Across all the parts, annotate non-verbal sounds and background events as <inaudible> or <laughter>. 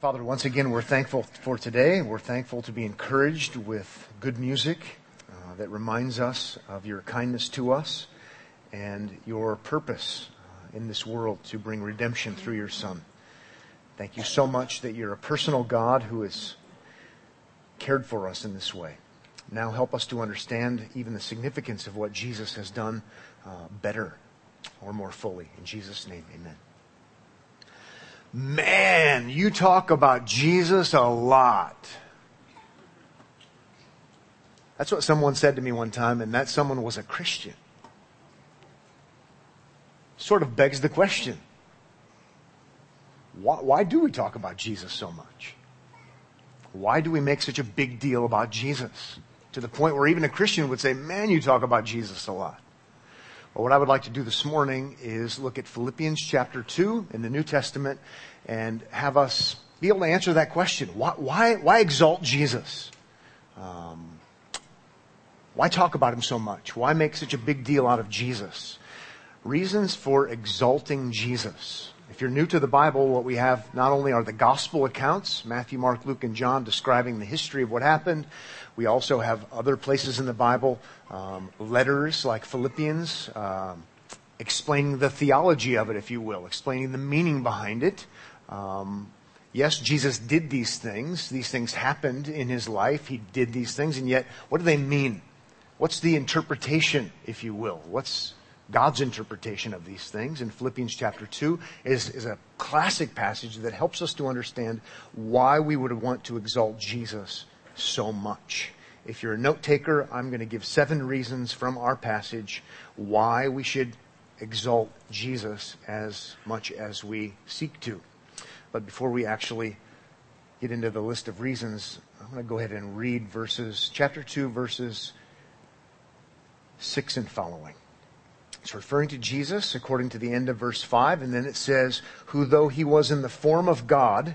Father, once again, we're thankful for today. We're thankful to be encouraged with good music uh, that reminds us of your kindness to us and your purpose uh, in this world to bring redemption through your Son. Thank you so much that you're a personal God who has cared for us in this way. Now help us to understand even the significance of what Jesus has done uh, better or more fully. In Jesus' name, amen. Man, you talk about Jesus a lot. That's what someone said to me one time, and that someone was a Christian. Sort of begs the question why, why, do we talk about Jesus so much? Why do we make such a big deal about Jesus? To the point where even a Christian would say, man, you talk about Jesus a lot. Well, what I would like to do this morning is look at Philippians chapter 2 in the New Testament and have us be able to answer that question. Why, why, why exalt Jesus? Um, why talk about him so much? Why make such a big deal out of Jesus? Reasons for exalting Jesus. If you're new to the Bible, what we have not only are the gospel accounts, Matthew, Mark, Luke, and John describing the history of what happened, we also have other places in the Bible, um, letters like Philippians, um, explaining the theology of it, if you will, explaining the meaning behind it. Um, yes, Jesus did these things. These things happened in his life. He did these things, and yet, what do they mean? What's the interpretation, if you will? What's God's interpretation of these things? In Philippians chapter 2 is, is a classic passage that helps us to understand why we would want to exalt Jesus so much. If you're a note taker, I'm going to give seven reasons from our passage why we should exalt Jesus as much as we seek to. But before we actually get into the list of reasons, I'm going to go ahead and read verses, chapter 2, verses 6 and following. It's referring to Jesus according to the end of verse 5, and then it says, Who though he was in the form of God,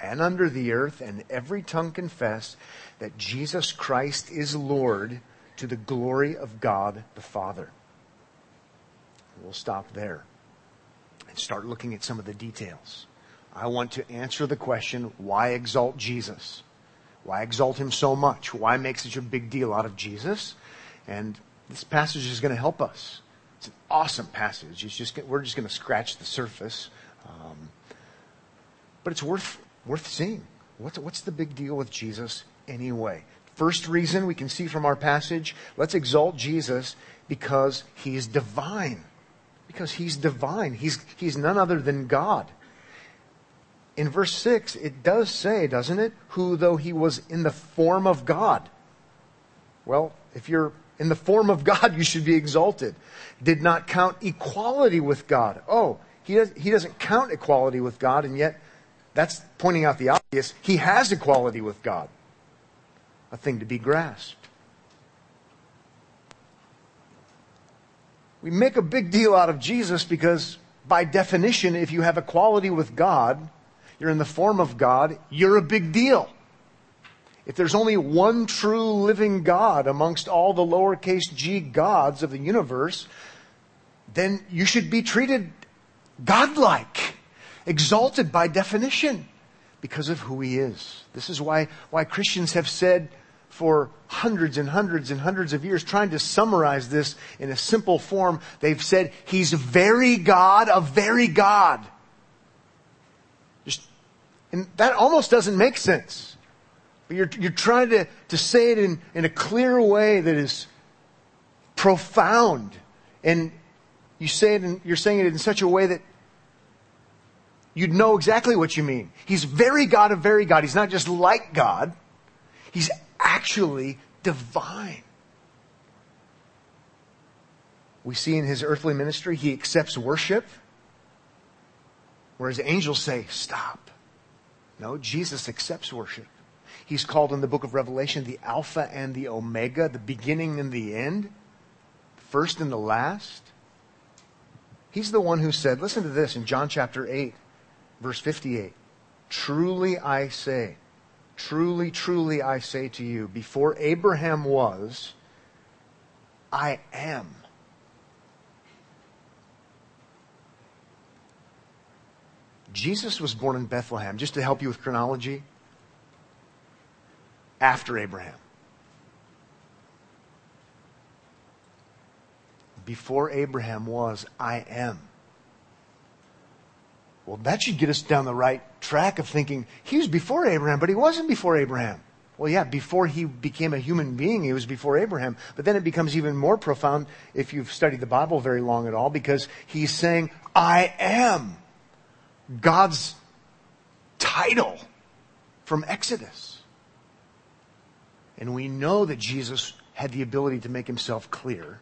and under the earth, and every tongue confess that Jesus Christ is Lord to the glory of God the Father. We'll stop there and start looking at some of the details. I want to answer the question, why exalt Jesus? Why exalt him so much? Why make such a big deal out of Jesus? And this passage is going to help us. It's an awesome passage. Just, we're just going to scratch the surface. Um, but it's worth worth seeing. What's, what's the big deal with Jesus anyway? First reason we can see from our passage, let's exalt Jesus because he's divine. Because he's divine. He's, he's none other than God. In verse 6, it does say, doesn't it? Who, though he was in the form of God. Well, if you're in the form of God, you should be exalted. Did not count equality with God. Oh, he, does, he doesn't count equality with God, and yet that's pointing out the obvious. He has equality with God, a thing to be grasped. We make a big deal out of Jesus because, by definition, if you have equality with God, you're in the form of God, you're a big deal. If there's only one true living God amongst all the lowercase g gods of the universe, then you should be treated godlike exalted by definition because of who he is. This is why, why Christians have said for hundreds and hundreds and hundreds of years, trying to summarize this in a simple form, they've said, He's very God a very God. Just, and that almost doesn't make sense. But you're, you're trying to, to say it in, in a clear way that is profound. And you say it in, you're saying it in such a way that you'd know exactly what you mean. He's very God of very God. He's not just like God. He's actually divine. We see in his earthly ministry, he accepts worship, whereas angels say, stop. No, Jesus accepts worship. He's called in the book of Revelation the Alpha and the Omega, the beginning and the end, first and the last. He's the one who said, listen to this in John chapter 8, verse 58. Truly I say, truly, truly I say to you, before Abraham was, I am. Jesus was born in Bethlehem, just to help you with chronology, after Abraham. Before Abraham was, I am. Well, that should get us down the right track of thinking he was before Abraham, but he wasn't before Abraham. Well, yeah, before he became a human being, he was before Abraham. But then it becomes even more profound if you've studied the Bible very long at all, because he's saying, I am God's title from Exodus. And we know that Jesus had the ability to make himself clear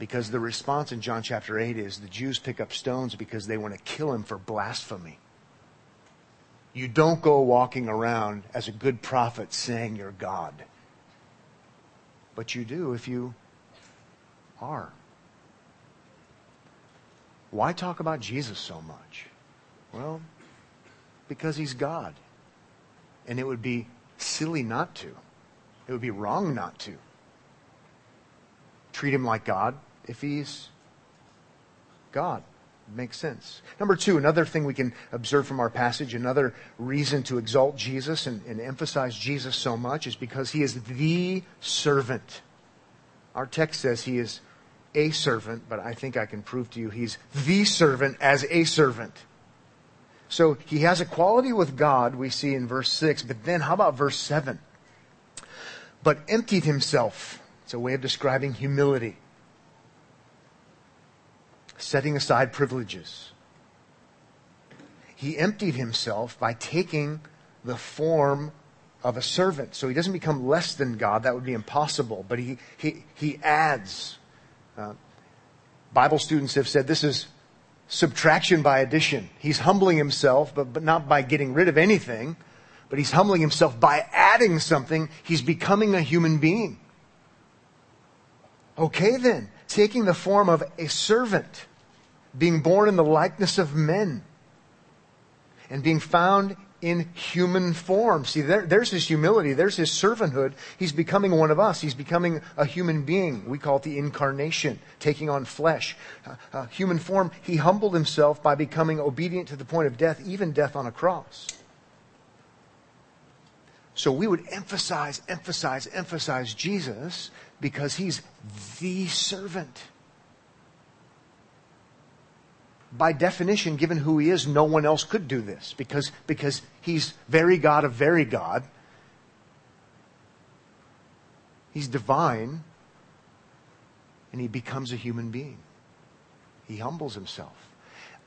because the response in John chapter 8 is the Jews pick up stones because they want to kill him for blasphemy. You don't go walking around as a good prophet saying you're God. But you do if you are. Why talk about Jesus so much? Well, because he's God. And it would be silly not to. It would be wrong not to. Treat him like God if he's God. Makes sense. Number two, another thing we can observe from our passage, another reason to exalt Jesus and, and emphasize Jesus so much is because he is the servant. Our text says he is a servant, but I think I can prove to you he's the servant as a servant. So he has equality with God, we see in verse 6, but then how about verse 7? But emptied himself. It's a way of describing humility setting aside privileges. He emptied himself by taking the form of a servant. So he doesn't become less than God. That would be impossible. But he, he, he adds. Uh, Bible students have said this is subtraction by addition. He's humbling himself, but, but not by getting rid of anything, but he's humbling himself by adding something. He's becoming a human being. Okay then, taking the form of a servant being born in the likeness of men and being found in human form. See, there, there's his humility. There's his servanthood. He's becoming one of us. He's becoming a human being. We call it the incarnation, taking on flesh. Uh, uh, human form. He humbled himself by becoming obedient to the point of death, even death on a cross. So we would emphasize, emphasize, emphasize Jesus because he's the servant by definition, given who he is, no one else could do this because, because he's very God of very God. He's divine and he becomes a human being. He humbles himself.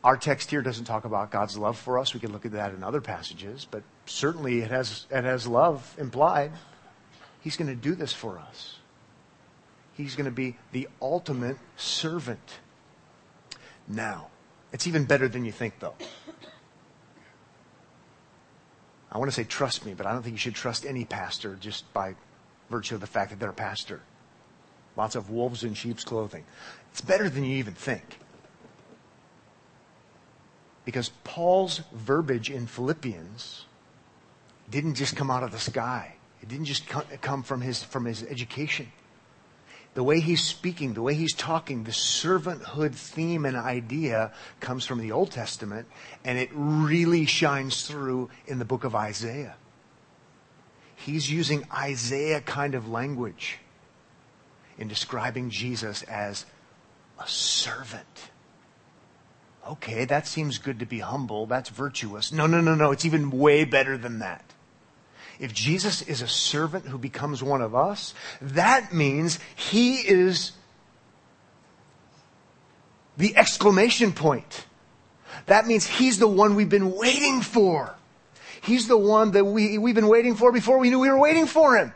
Our text here doesn't talk about God's love for us. We can look at that in other passages, but certainly it has, it has love implied. He's going to do this for us. He's going to be the ultimate servant. Now, it's even better than you think, though. I want to say trust me, but I don't think you should trust any pastor just by virtue of the fact that they're a pastor. Lots of wolves in sheep's clothing. It's better than you even think. Because Paul's verbiage in Philippians didn't just come out of the sky. It didn't just come from his, from his education the way he's speaking, the way he's talking, the servanthood theme and idea comes from the Old Testament, and it really shines through in the book of Isaiah. He's using Isaiah kind of language in describing Jesus as a servant. Okay, that seems good to be humble. That's virtuous. No, no, no, no. It's even way better than that. If Jesus is a servant who becomes one of us, that means he is the exclamation point. That means he's the one we've been waiting for. He's the one that we, we've been waiting for before we knew we were waiting for him.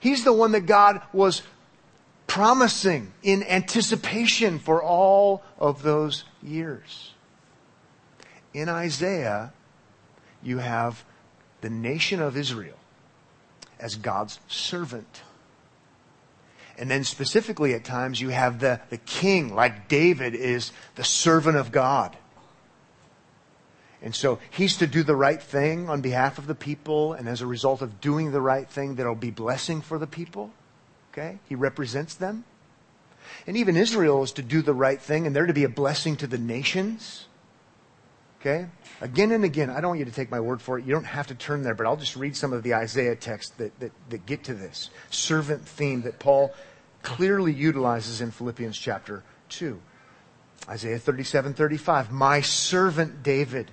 He's the one that God was promising in anticipation for all of those years. In Isaiah, you have the nation of Israel as God's servant. And then specifically at times you have the, the king, like David is the servant of God. And so he's to do the right thing on behalf of the people, and as a result of doing the right thing, there'll be blessing for the people. Okay? He represents them. And even Israel is to do the right thing, and they're to be a blessing to the nations. Okay? Again and again, I don't want you to take my word for it. You don't have to turn there, but I'll just read some of the Isaiah texts that, that, that get to this servant theme that Paul clearly utilizes in Philippians chapter 2. Isaiah 37, 35. My servant David.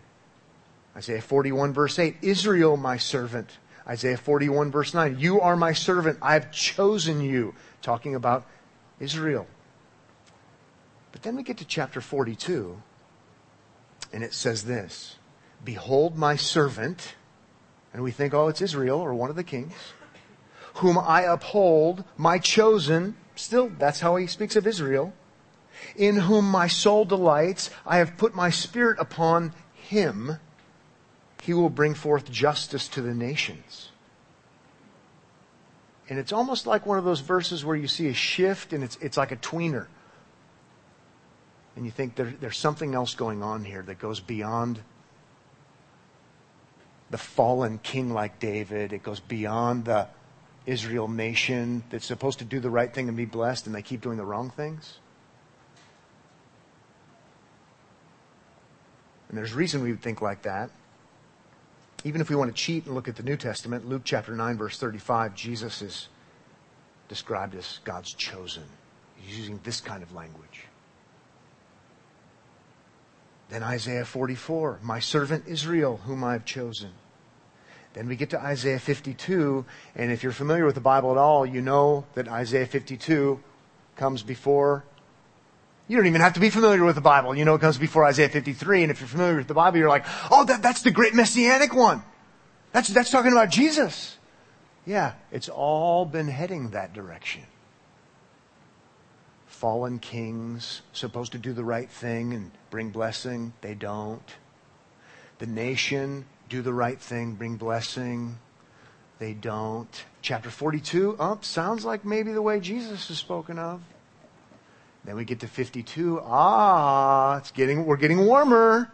Isaiah 41 verse 8. Israel, my servant. Isaiah 41 verse 9. You are my servant. I have chosen you. Talking about Israel. But then we get to chapter 42 and it says this Behold my servant, and we think, oh, it's Israel or one of the kings, whom I uphold, my chosen. Still, that's how he speaks of Israel. In whom my soul delights, I have put my spirit upon him. He will bring forth justice to the nations. And it's almost like one of those verses where you see a shift and it's, it's like a tweener and you think there, there's something else going on here that goes beyond the fallen king like David. It goes beyond the Israel nation that's supposed to do the right thing and be blessed, and they keep doing the wrong things. And there's reason we would think like that. Even if we want to cheat and look at the New Testament, Luke chapter 9, verse 35, Jesus is described as God's chosen. He's using this kind of language. Then Isaiah 44, my servant Israel, whom I've chosen. Then we get to Isaiah 52, and if you're familiar with the Bible at all, you know that Isaiah 52 comes before. You don't even have to be familiar with the Bible. You know it comes before Isaiah 53, and if you're familiar with the Bible, you're like, oh, that, that's the great messianic one. That's, that's talking about Jesus. Yeah, it's all been heading that direction fallen kings supposed to do the right thing and bring blessing. They don't. The nation do the right thing, bring blessing. They don't. Chapter 42, up, oh, sounds like maybe the way Jesus is spoken of. Then we get to 52. Ah, it's getting, we're getting warmer.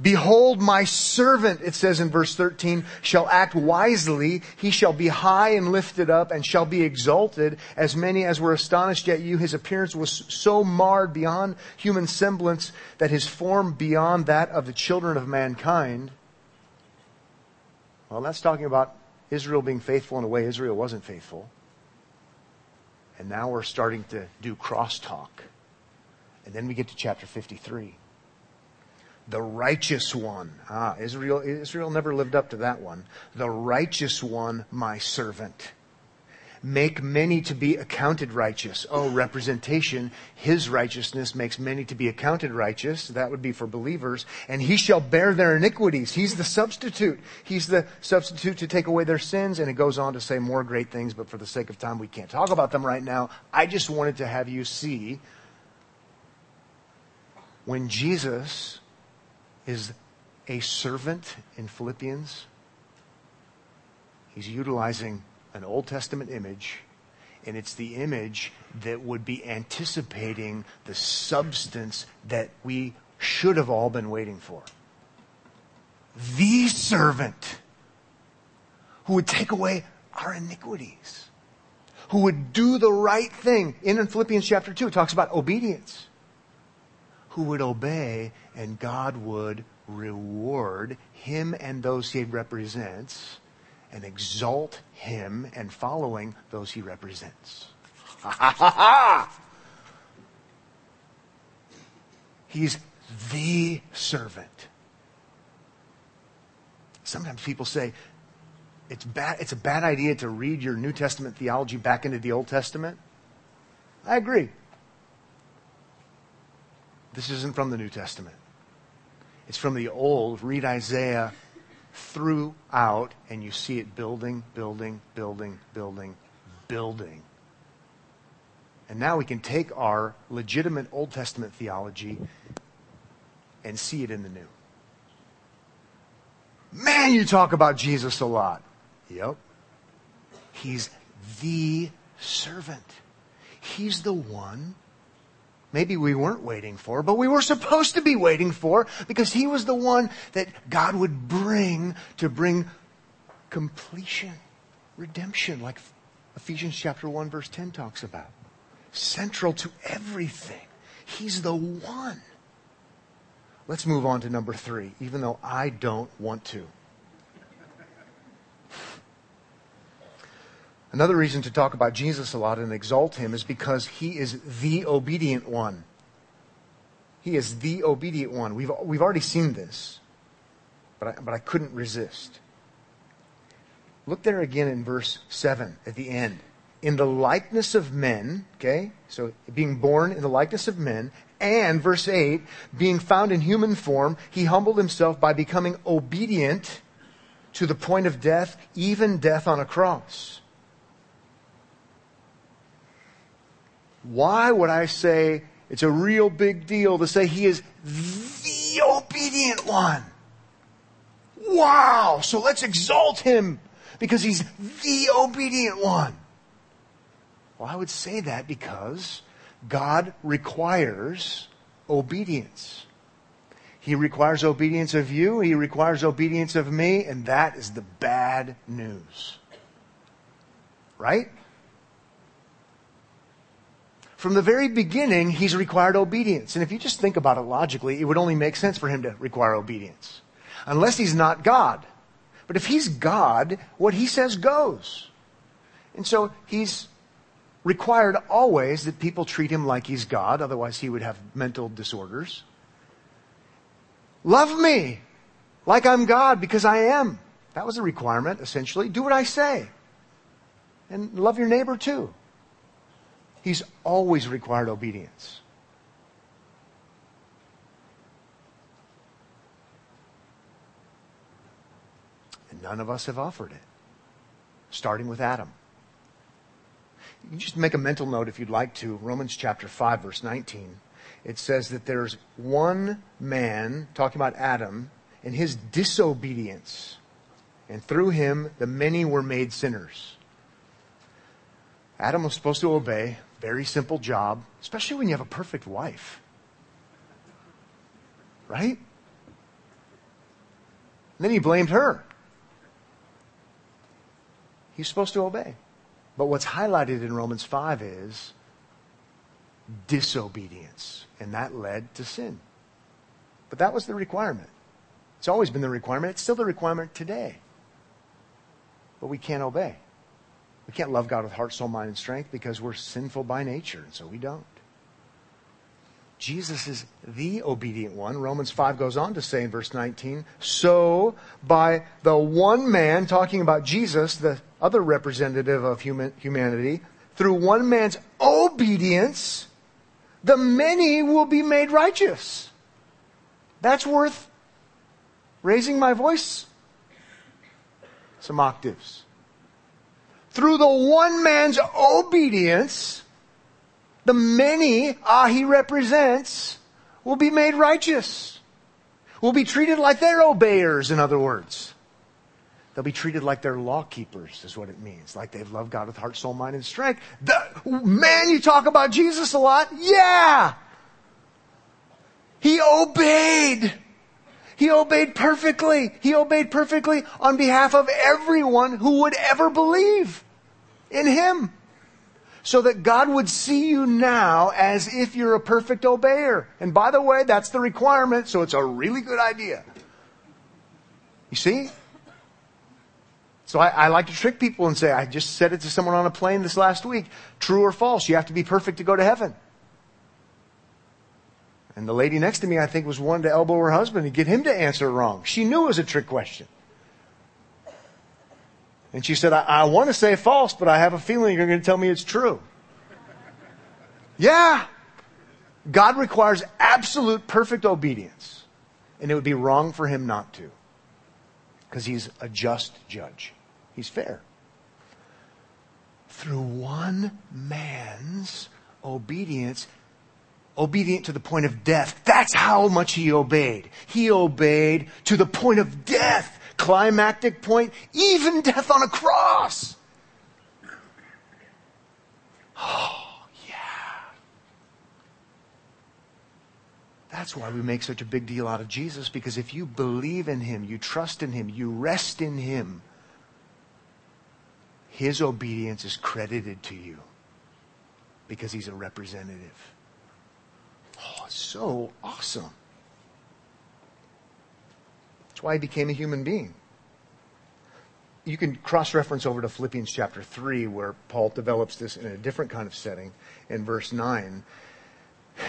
Behold, my servant, it says in verse 13, shall act wisely. He shall be high and lifted up and shall be exalted. As many as were astonished at you, his appearance was so marred beyond human semblance that his form beyond that of the children of mankind. Well, that's talking about Israel being faithful in a way Israel wasn't faithful. And now we're starting to do crosstalk. And then we get to chapter 53 the righteous one. Ah, Israel, Israel never lived up to that one. The righteous one, my servant. Make many to be accounted righteous. Oh, representation. His righteousness makes many to be accounted righteous. That would be for believers. And he shall bear their iniquities. He's the substitute. He's the substitute to take away their sins. And it goes on to say more great things, but for the sake of time, we can't talk about them right now. I just wanted to have you see when Jesus is a servant in Philippians. He's utilizing an Old Testament image, and it's the image that would be anticipating the substance that we should have all been waiting for. The servant who would take away our iniquities, who would do the right thing. In Philippians chapter 2, it talks about obedience who would obey, and God would reward him and those he represents and exalt him and following those he represents. <laughs> He's the servant. Sometimes people say it's bad, it's a bad idea to read your New Testament theology back into the Old Testament. I agree. This isn't from the New Testament. It's from the Old. Read Isaiah throughout, and you see it building, building, building, building, building. And now we can take our legitimate Old Testament theology and see it in the New. Man, you talk about Jesus a lot. Yep. He's the servant. He's the one maybe we weren't waiting for, but we were supposed to be waiting for because he was the one that God would bring to bring completion, redemption, like Ephesians chapter 1 verse 10 talks about. Central to everything. He's the one. Let's move on to number three, even though I don't want to. Another reason to talk about Jesus a lot and exalt him is because he is the obedient one. He is the obedient one. We've, we've already seen this, but I, but I couldn't resist. Look there again in verse 7 at the end. In the likeness of men, okay? So being born in the likeness of men, and verse 8, being found in human form, he humbled himself by becoming obedient to the point of death, even death on a cross. Why would I say it's a real big deal to say he is the obedient one? Wow! So let's exalt him because he's the obedient one. Well, I would say that because God requires obedience. He requires obedience of you, He requires obedience of me, and that is the bad news. Right? From the very beginning, he's required obedience. And if you just think about it logically, it would only make sense for him to require obedience. Unless he's not God. But if he's God, what he says goes. And so he's required always that people treat him like he's God, otherwise he would have mental disorders. Love me like I'm God because I am. That was a requirement, essentially. Do what I say. And love your neighbor too. He's always required obedience. And none of us have offered it, starting with Adam. You just make a mental note if you'd like to. Romans chapter 5, verse 19. It says that there's one man, talking about Adam, and his disobedience. And through him, the many were made sinners. Adam was supposed to obey. Very simple job, especially when you have a perfect wife. Right? And then he blamed her. He's supposed to obey. But what's highlighted in Romans 5 is disobedience. And that led to sin. But that was the requirement. It's always been the requirement. It's still the requirement today. But we can't obey. We can't love God with heart, soul, mind, and strength because we're sinful by nature, and so we don't. Jesus is the obedient one. Romans 5 goes on to say in verse 19, so by the one man, talking about Jesus, the other representative of human, humanity, through one man's obedience, the many will be made righteous. That's worth raising my voice some octaves through the one man's obedience, the many ah, he represents will be made righteous. Will be treated like they're obeyers, in other words. They'll be treated like they're law keepers, is what it means. Like they've loved God with heart, soul, mind, and strength. The, man, you talk about Jesus a lot. Yeah! He obeyed. He obeyed perfectly. He obeyed perfectly on behalf of everyone who would ever believe in Him. So that God would see you now as if you're a perfect obeyer. And by the way, that's the requirement, so it's a really good idea. You see? So I, I, like to trick people and say, I just said it to someone on a plane this last week. True or false? You have to be perfect to go to heaven. And the lady next to me, I think, was one to elbow her husband and get him to answer wrong. She knew it was a trick question. And she said, I, I want to say false, but I have a feeling you're going to tell me it's true. yeah. God requires absolute perfect obedience. And it would be wrong for him not to. Because he's a just judge. He's fair. Through one man's obedience, obedient to the point of death. That's how much he obeyed. He obeyed to the point of death. Climactic point, even death on a cross. Oh, yeah. That's why we make such a big deal out of Jesus, because if you believe in him, you trust in him, you rest in him, his obedience is credited to you because he's a representative. Oh, so awesome. That's why he became a human being. You can cross reference over to Philippians chapter 3, where Paul develops this in a different kind of setting in verse 9.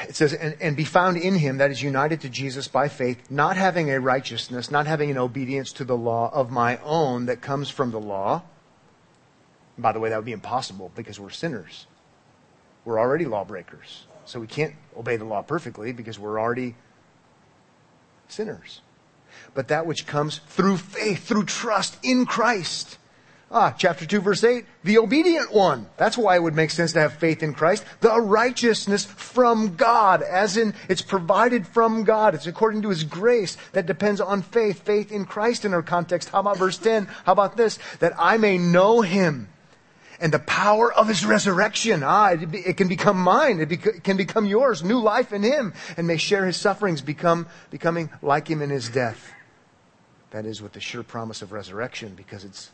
It says, and, and, be found in him that is united to Jesus by faith, not having a righteousness, not having an obedience to the law of my own that comes from the law. By the way, that would be impossible because we're sinners. We're already lawbreakers. So we can't obey the law perfectly because we're already sinners. But that which comes through faith, through trust in Christ. Ah, chapter 2 verse 8, the obedient one. That's why it would make sense to have faith in Christ. The righteousness from God, as in it's provided from God. It's according to His grace that depends on faith. Faith in Christ in our context. How about verse 10? How about this? That I may know Him and the power of his resurrection. Ah, it, it can become mine. It, it, can become yours. New life in him and may share his sufferings, become, becoming like him in his death. That is with the sure promise of resurrection because it's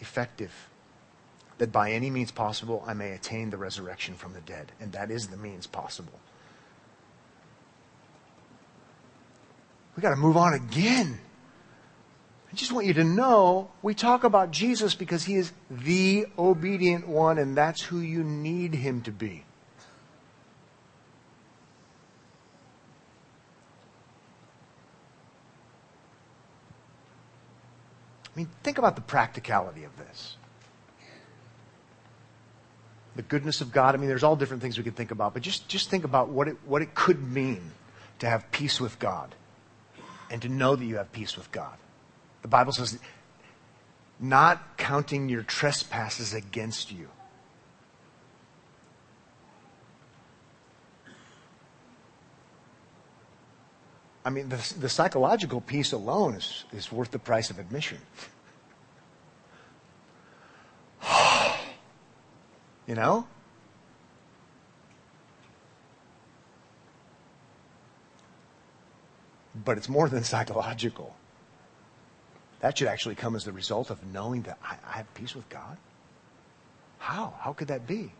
effective. That by any means possible I may attain the resurrection from the dead. And that is the means possible. We got to move on again. I just want you to know we talk about Jesus because he is the obedient one, and that's who you need him to be. I mean, think about the practicality of this. The goodness of God. I mean, there's all different things we could think about, but just, just think about what it, what it could mean to have peace with God and to know that you have peace with God. The Bible says, not counting your trespasses against you. I mean, the, the psychological piece alone is, is worth the price of admission. <sighs> you know? But it's more than <laughs> psychological. That should actually come as the result of knowing that I, I have peace with God. How? How could that be?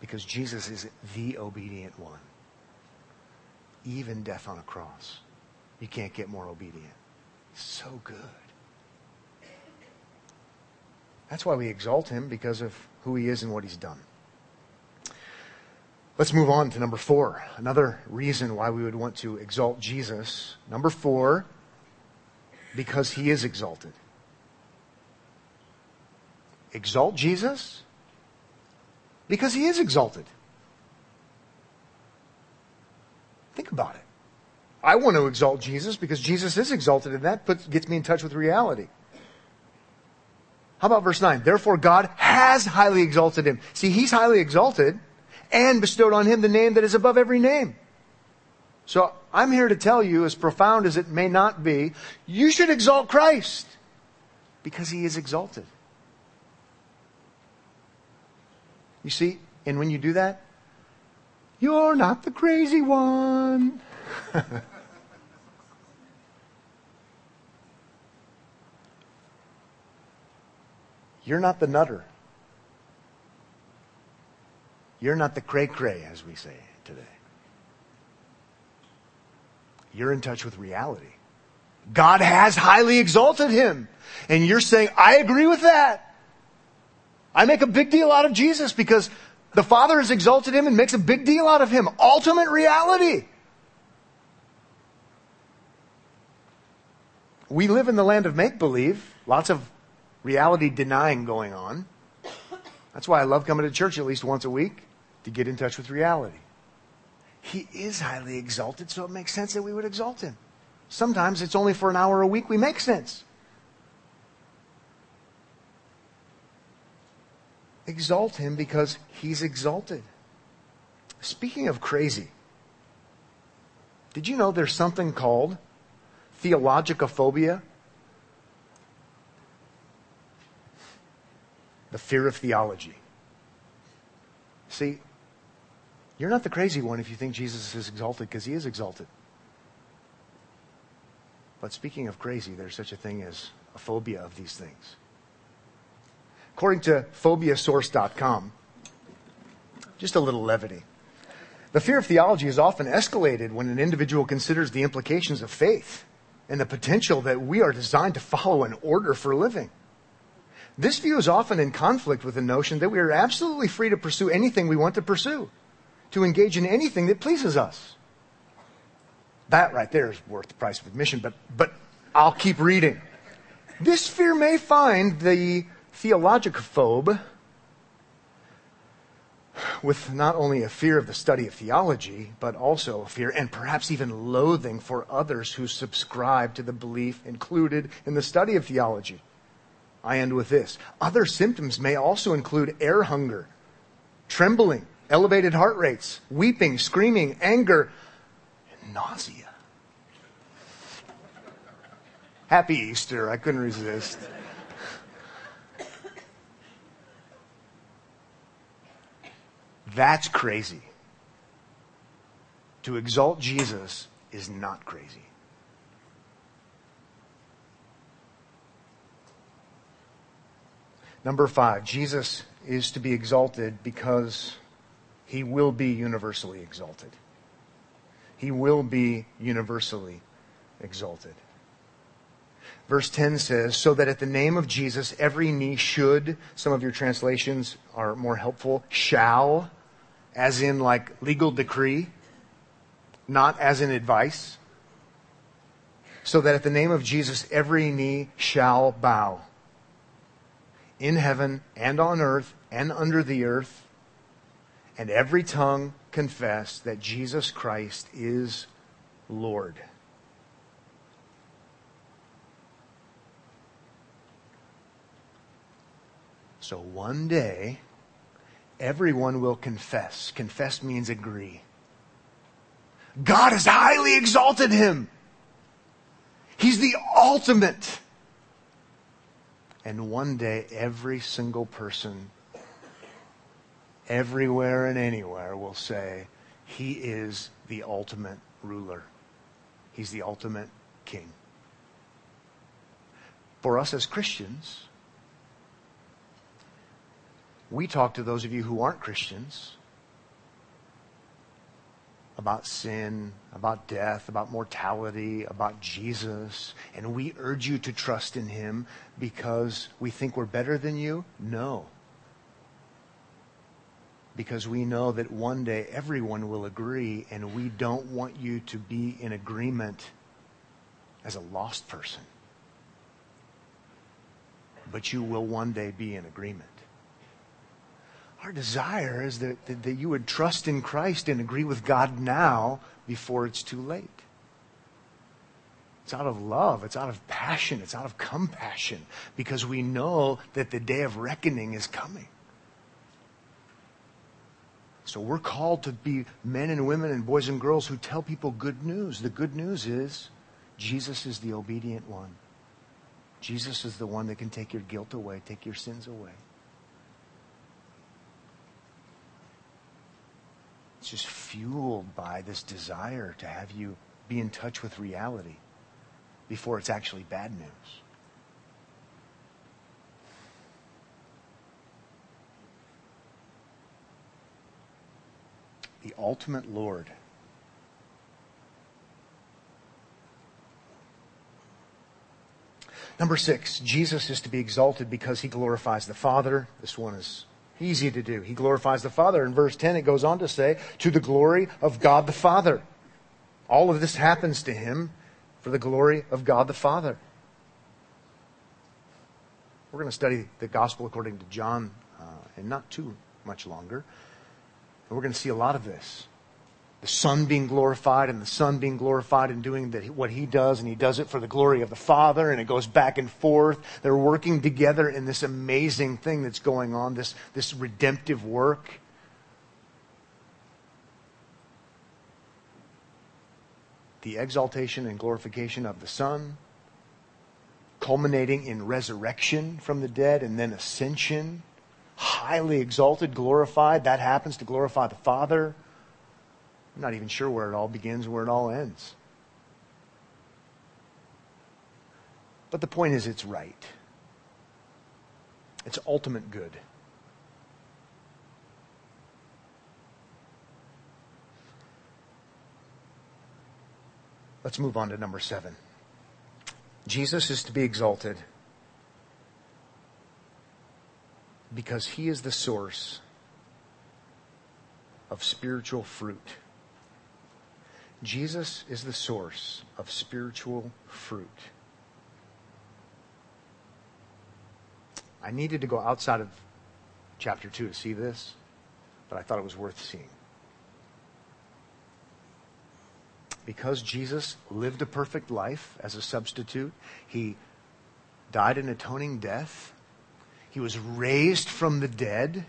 Because Jesus is the obedient one. Even death on a cross. You can't get more obedient. So good. That's why we exalt him because of who he is and what he's done. Let's move on to number four. Another reason why we would want to exalt Jesus. Number four, because he is exalted. Exalt Jesus because he is exalted. Think about it. I want to exalt Jesus because Jesus is exalted, and that puts, gets me in touch with reality. How about verse 9? Therefore, God has highly exalted him. See, he's highly exalted and bestowed on him the name that is above every name. So I'm here to tell you, as profound as it may not be, you should exalt Christ because he is exalted. You see, and when you do that, you're not the crazy one. <laughs> you're not the nutter. You're not the cray cray, as we say today you're in touch with reality. God has highly exalted him. And you're saying, I agree with that. I make a big deal out of Jesus because the Father has exalted him and makes a big deal out of him. Ultimate reality. We live in the land of make believe. Lots of reality denying going on. That's why I love coming to church at least once a week to get in touch with reality. He is highly exalted, so it makes sense that we would exalt him. Sometimes it's only for an hour a week we make sense. Exalt him because he's exalted. Speaking of crazy, did you know there's something called theologicophobia? The fear of theology. See, you're not the crazy one if you think Jesus is exalted because he is exalted. But speaking of crazy, there's such a thing as a phobia of these things. According to phobiasource.com, just a little levity. The fear of theology is often escalated when an individual considers the implications of faith and the potential that we are designed to follow an order for living. This view is often in conflict with the notion that we are absolutely free to pursue anything we want to pursue, to engage in anything that pleases us. That right there is worth the price of admission, but, but I'll keep reading. This fear may find the theologicophobe with not only a fear of the study of theology, but also a fear and perhaps even loathing for others who subscribe to the belief included in the study of theology. I end with this. Other symptoms may also include air hunger, trembling, elevated heart rates, weeping, screaming, anger, and nausea. Happy Easter. I couldn't resist. That's crazy. To exalt Jesus is not crazy. Number five, Jesus is to be exalted because he will be universally exalted. He will be universally exalted. Verse 10 says, so that at the name of Jesus every knee should, some of your translations are more helpful, shall as in like legal decree, not as in advice. So that at the name of Jesus, every knee shall bow in heaven and on earth and under the earth, and every tongue confess that Jesus Christ is Lord. So one day, everyone will confess. Confess means agree. God has highly exalted him. He's the ultimate. And one day, every single person, everywhere and anywhere, will say, He is the ultimate ruler. He's the ultimate king. For us as Christians, we talk to those of you who aren't Christians about sin, about death, about mortality, about Jesus, and we urge you to trust in Him because we think we're better than you? No. Because we know that one day everyone will agree, and we don't want you to be in agreement as a lost person. But you will one day be in agreement. Our desire is that, that, that, you would trust in Christ and agree with God now before it's too late. It's out of love, it's out of passion, it's out of compassion because we know that the day of reckoning is coming. So we're called to be men and women and boys and girls who tell people good news. The good news is Jesus is the obedient one. Jesus is the one that can take your guilt away, take your sins away. It's just fueled by this desire to have you be in touch with reality before it's actually bad news. The ultimate Lord. Number six, Jesus is to be exalted because he glorifies the Father. This one is Easy to do. He glorifies the Father. In verse 10, it goes on to say, to the glory of God the Father. All of this happens to him for the glory of God the Father. We're going to study the gospel according to John uh, in not too much longer. And we're going to see a lot of this. The Son being glorified and the Son being glorified and doing the, what He does, and He does it for the glory of the Father, and it goes back and forth. They're working together in this amazing thing that's going on, this, this redemptive work. The exaltation and glorification of the Son, culminating in resurrection from the dead and then ascension highly exalted, glorified. That happens to glorify the Father. I'm not even sure where it all begins, where it all ends. But the point is, it's right. It's ultimate good. Let's move on to number seven. Jesus is to be exalted because he is the source of spiritual fruit. Jesus is the source of spiritual fruit. I needed to go outside of chapter 2 to see this, but I thought it was worth seeing. because Jesus lived a perfect life as a substitute, he died an atoning death, he was raised from the dead,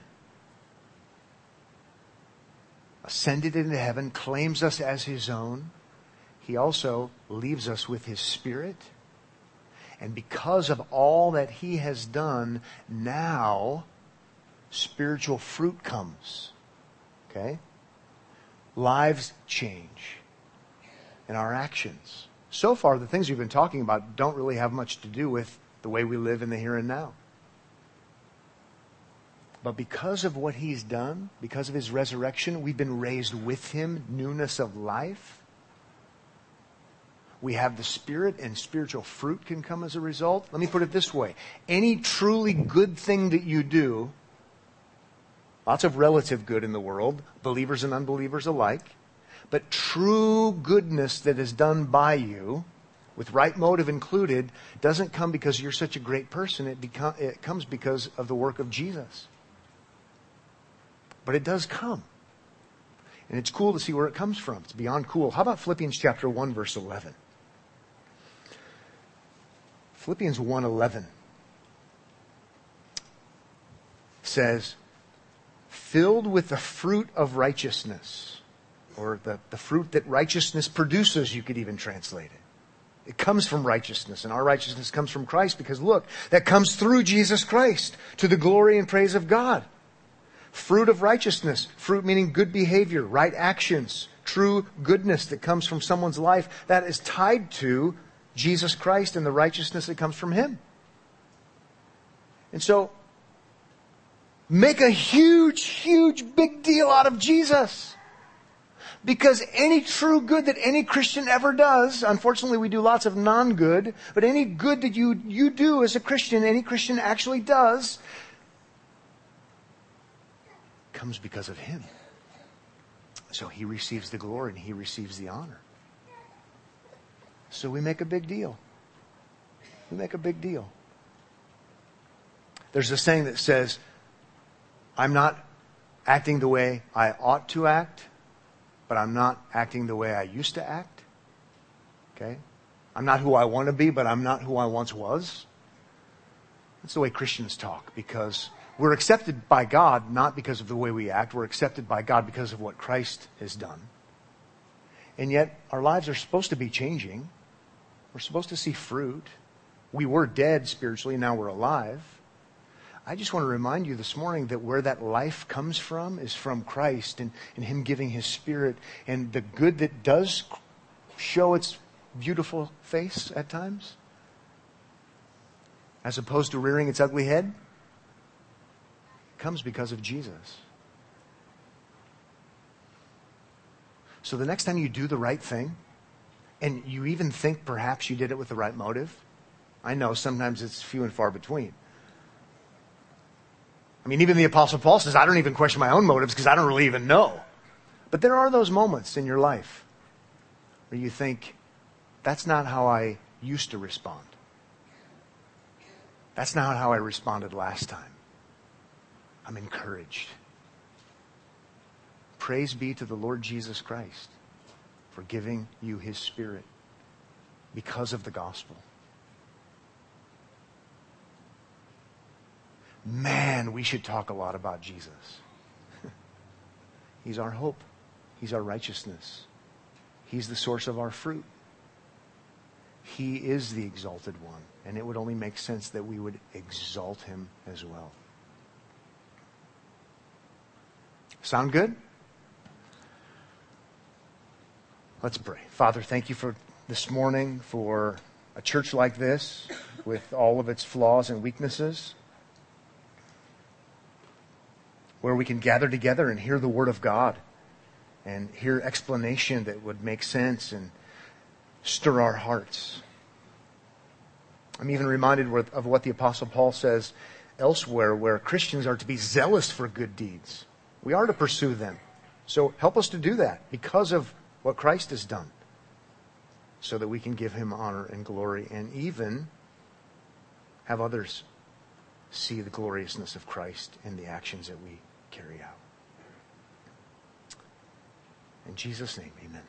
ascended into heaven, claims us as his own. He also leaves us with his spirit. And because of all that he has done, now spiritual fruit comes. Okay? Lives change and our actions. So far, the things we've been talking about don't really have much to do with the way we live in the here and now. But because of what he's done, because of his resurrection, we've been raised with him, newness of life. We have the Spirit, and spiritual fruit can come as a result. Let me put it this way any truly good thing that you do, lots of relative good in the world, believers and unbelievers alike, but true goodness that is done by you, with right motive included, doesn't come because you're such a great person. It, it comes because of the work of Jesus. But it does come. And it's cool to see where it comes from. It's beyond cool. How about Philippians chapter 1 verse 11? Philippians 1:11 says, "Filled with the fruit of righteousness." or the, the fruit that righteousness produces, you could even translate it. It comes from righteousness, and our righteousness comes from Christ because look, that comes through Jesus Christ to the glory and praise of God. Fruit of righteousness, fruit meaning good behavior, right actions, true goodness that comes from someone's life, that is tied to Jesus Christ and the righteousness that comes from Him. And so, make a huge, huge big deal out of Jesus. Because any true good that any Christian ever does, unfortunately we do lots of non-good, but any good that you, you do as a Christian, any Christian actually does, comes because of Him. So He receives the glory and He receives the honor. So we make a big deal. We make a big deal. There's a saying that says, I'm not acting the way I ought to act but I'm not acting the way I used to act. Okay? I'm not who I want to be, but I'm not who I once was. That's the way Christians talk because we're accepted by God not because of the way we act. We're accepted by God because of what Christ has done. And yet our lives are supposed to be changing. We're supposed to see fruit. We were dead spiritually, now we're alive. I just want to remind you this morning that where that life comes from is from Christ and, and Him giving His Spirit and the good that does show its beautiful face at times, as opposed to rearing its ugly head, comes because of Jesus. So the next time you do the right thing, and you even think perhaps you did it with the right motive, I know sometimes it's few and far between. I mean, even the apostle Paul says, I don't even question my own motives because I don't really even know. But there are those moments in your life where you think, that's not how I used to respond. That's not how I responded last time. I'm encouraged. Praise be to the Lord Jesus Christ for giving you his spirit because of the gospel. man, we should talk a lot about Jesus. <laughs> He's our hope. He's our righteousness. He's the source of our fruit. He is the exalted one, and it would only make sense that we would exalt him as well. Sound good? Let's pray. Father, thank you for this morning, for a church like this, with all of its flaws and weaknesses, where we can gather together and hear the Word of God and hear explanation that would make sense and stir our hearts. I'm even reminded of what the Apostle Paul says elsewhere, where Christians are to be zealous for good deeds. We are to pursue them. So help us to do that because of what Christ has done, so that we can give him honor and glory and even have others see the gloriousness of Christ in the actions that we carry out. In Jesus' name, amen.